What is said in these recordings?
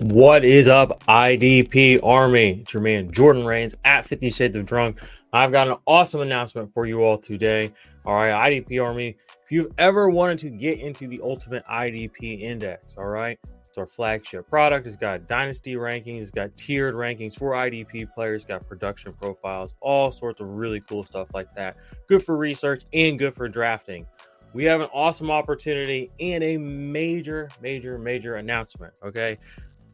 What is up, IDP Army? It's your man Jordan Reigns at 50 Shades of Drunk. I've got an awesome announcement for you all today. All right, IDP Army, if you've ever wanted to get into the Ultimate IDP Index, all right, it's our flagship product. It's got dynasty rankings, it's got tiered rankings for IDP players, it's got production profiles, all sorts of really cool stuff like that. Good for research and good for drafting. We have an awesome opportunity and a major, major, major announcement. Okay.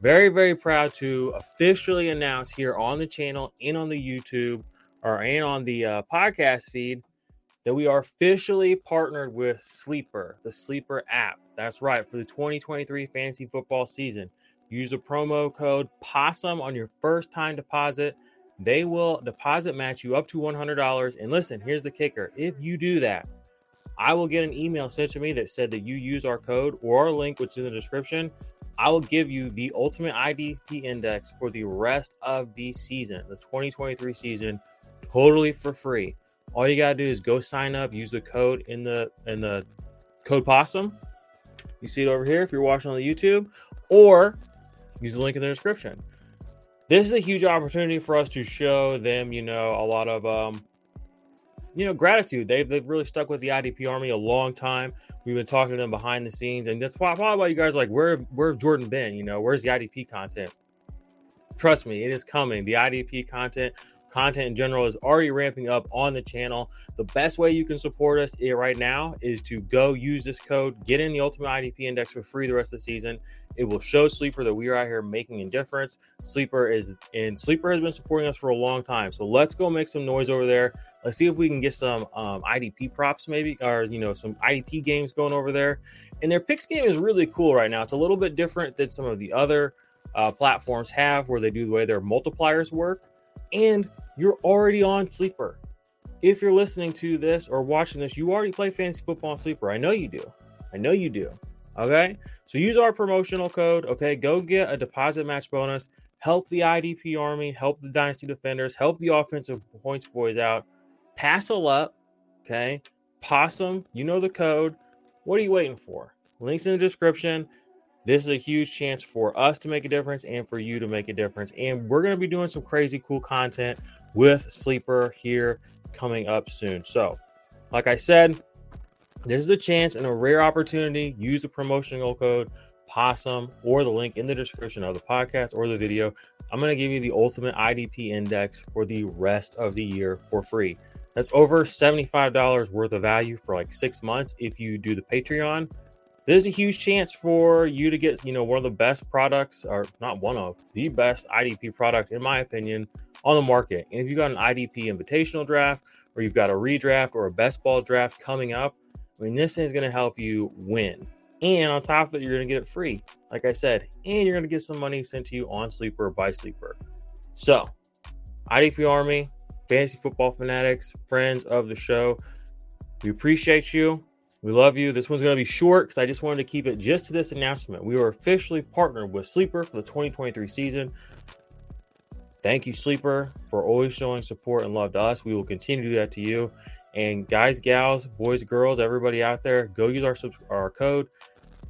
Very, very proud to officially announce here on the channel and on the YouTube or and on the uh, podcast feed that we are officially partnered with Sleeper, the Sleeper app. That's right. For the 2023 fantasy football season, use the promo code POSSUM on your first time deposit. They will deposit match you up to $100. And listen, here's the kicker if you do that, I will get an email sent to me that said that you use our code or our link, which is in the description. I will give you the ultimate IDP index for the rest of the season, the 2023 season, totally for free. All you gotta do is go sign up, use the code in the in the code possum. You see it over here if you're watching on the YouTube, or use the link in the description. This is a huge opportunity for us to show them, you know, a lot of um, you know, gratitude. They've they've really stuck with the IDP Army a long time. We've been talking to them behind the scenes, and that's why probably why you guys are like, where where Jordan been? You know, where's the IDP content? Trust me, it is coming. The IDP content, content in general, is already ramping up on the channel. The best way you can support us eh, right now is to go use this code, get in the Ultimate IDP Index for free the rest of the season. It will show Sleeper that we are out here making a difference. Sleeper is and Sleeper has been supporting us for a long time. So let's go make some noise over there. Let's see if we can get some um, IDP props, maybe, or you know, some IDP games going over there. And their picks game is really cool right now. It's a little bit different than some of the other uh, platforms have, where they do the way their multipliers work. And you're already on Sleeper. If you're listening to this or watching this, you already play fantasy football on Sleeper. I know you do. I know you do. Okay. So use our promotional code. Okay. Go get a deposit match bonus. Help the IDP Army, help the Dynasty Defenders, help the offensive points boys out. Possum up. Okay. Possum, you know the code. What are you waiting for? Links in the description. This is a huge chance for us to make a difference and for you to make a difference. And we're going to be doing some crazy cool content with Sleeper here coming up soon. So, like I said, this is a chance and a rare opportunity. Use the promotional code Possum or the link in the description of the podcast or the video. I'm going to give you the ultimate IDP index for the rest of the year for free. That's over $75 worth of value for like six months if you do the Patreon. There's a huge chance for you to get, you know, one of the best products, or not one of the best IDP product, in my opinion, on the market. And if you've got an IDP invitational draft, or you've got a redraft or a best ball draft coming up, I mean, this thing is going to help you win. And on top of it, you're going to get it free, like I said, and you're going to get some money sent to you on Sleeper by Sleeper. So, IDP Army, Fantasy Football Fanatics, friends of the show, we appreciate you. We love you. This one's going to be short because I just wanted to keep it just to this announcement. We are officially partnered with Sleeper for the 2023 season. Thank you, Sleeper, for always showing support and love to us. We will continue to do that to you. And guys, gals, boys, girls, everybody out there, go use our our code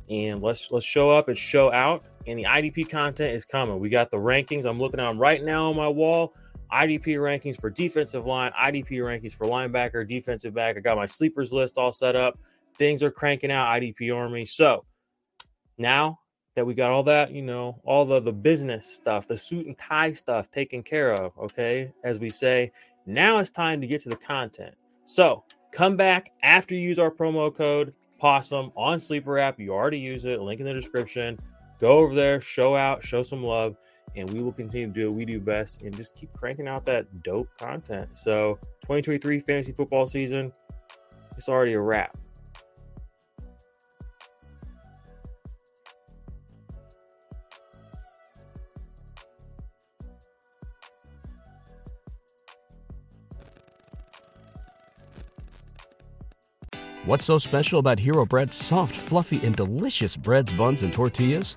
and let's let's show up and show out. And the IDP content is coming. We got the rankings. I'm looking at them right now on my wall. IDP rankings for defensive line, IDP rankings for linebacker, defensive back. I got my sleepers list all set up. Things are cranking out IDP Army. So now that we got all that, you know, all the the business stuff, the suit and tie stuff taken care of, okay? As we say, now it's time to get to the content. So, come back after you use our promo code Possum on Sleeper app. You already use it, link in the description. Go over there, show out, show some love, and we will continue to do what we do best and just keep cranking out that dope content. So, 2023 fantasy football season, it's already a wrap. What's so special about Hero Bread's soft, fluffy, and delicious breads, buns, and tortillas?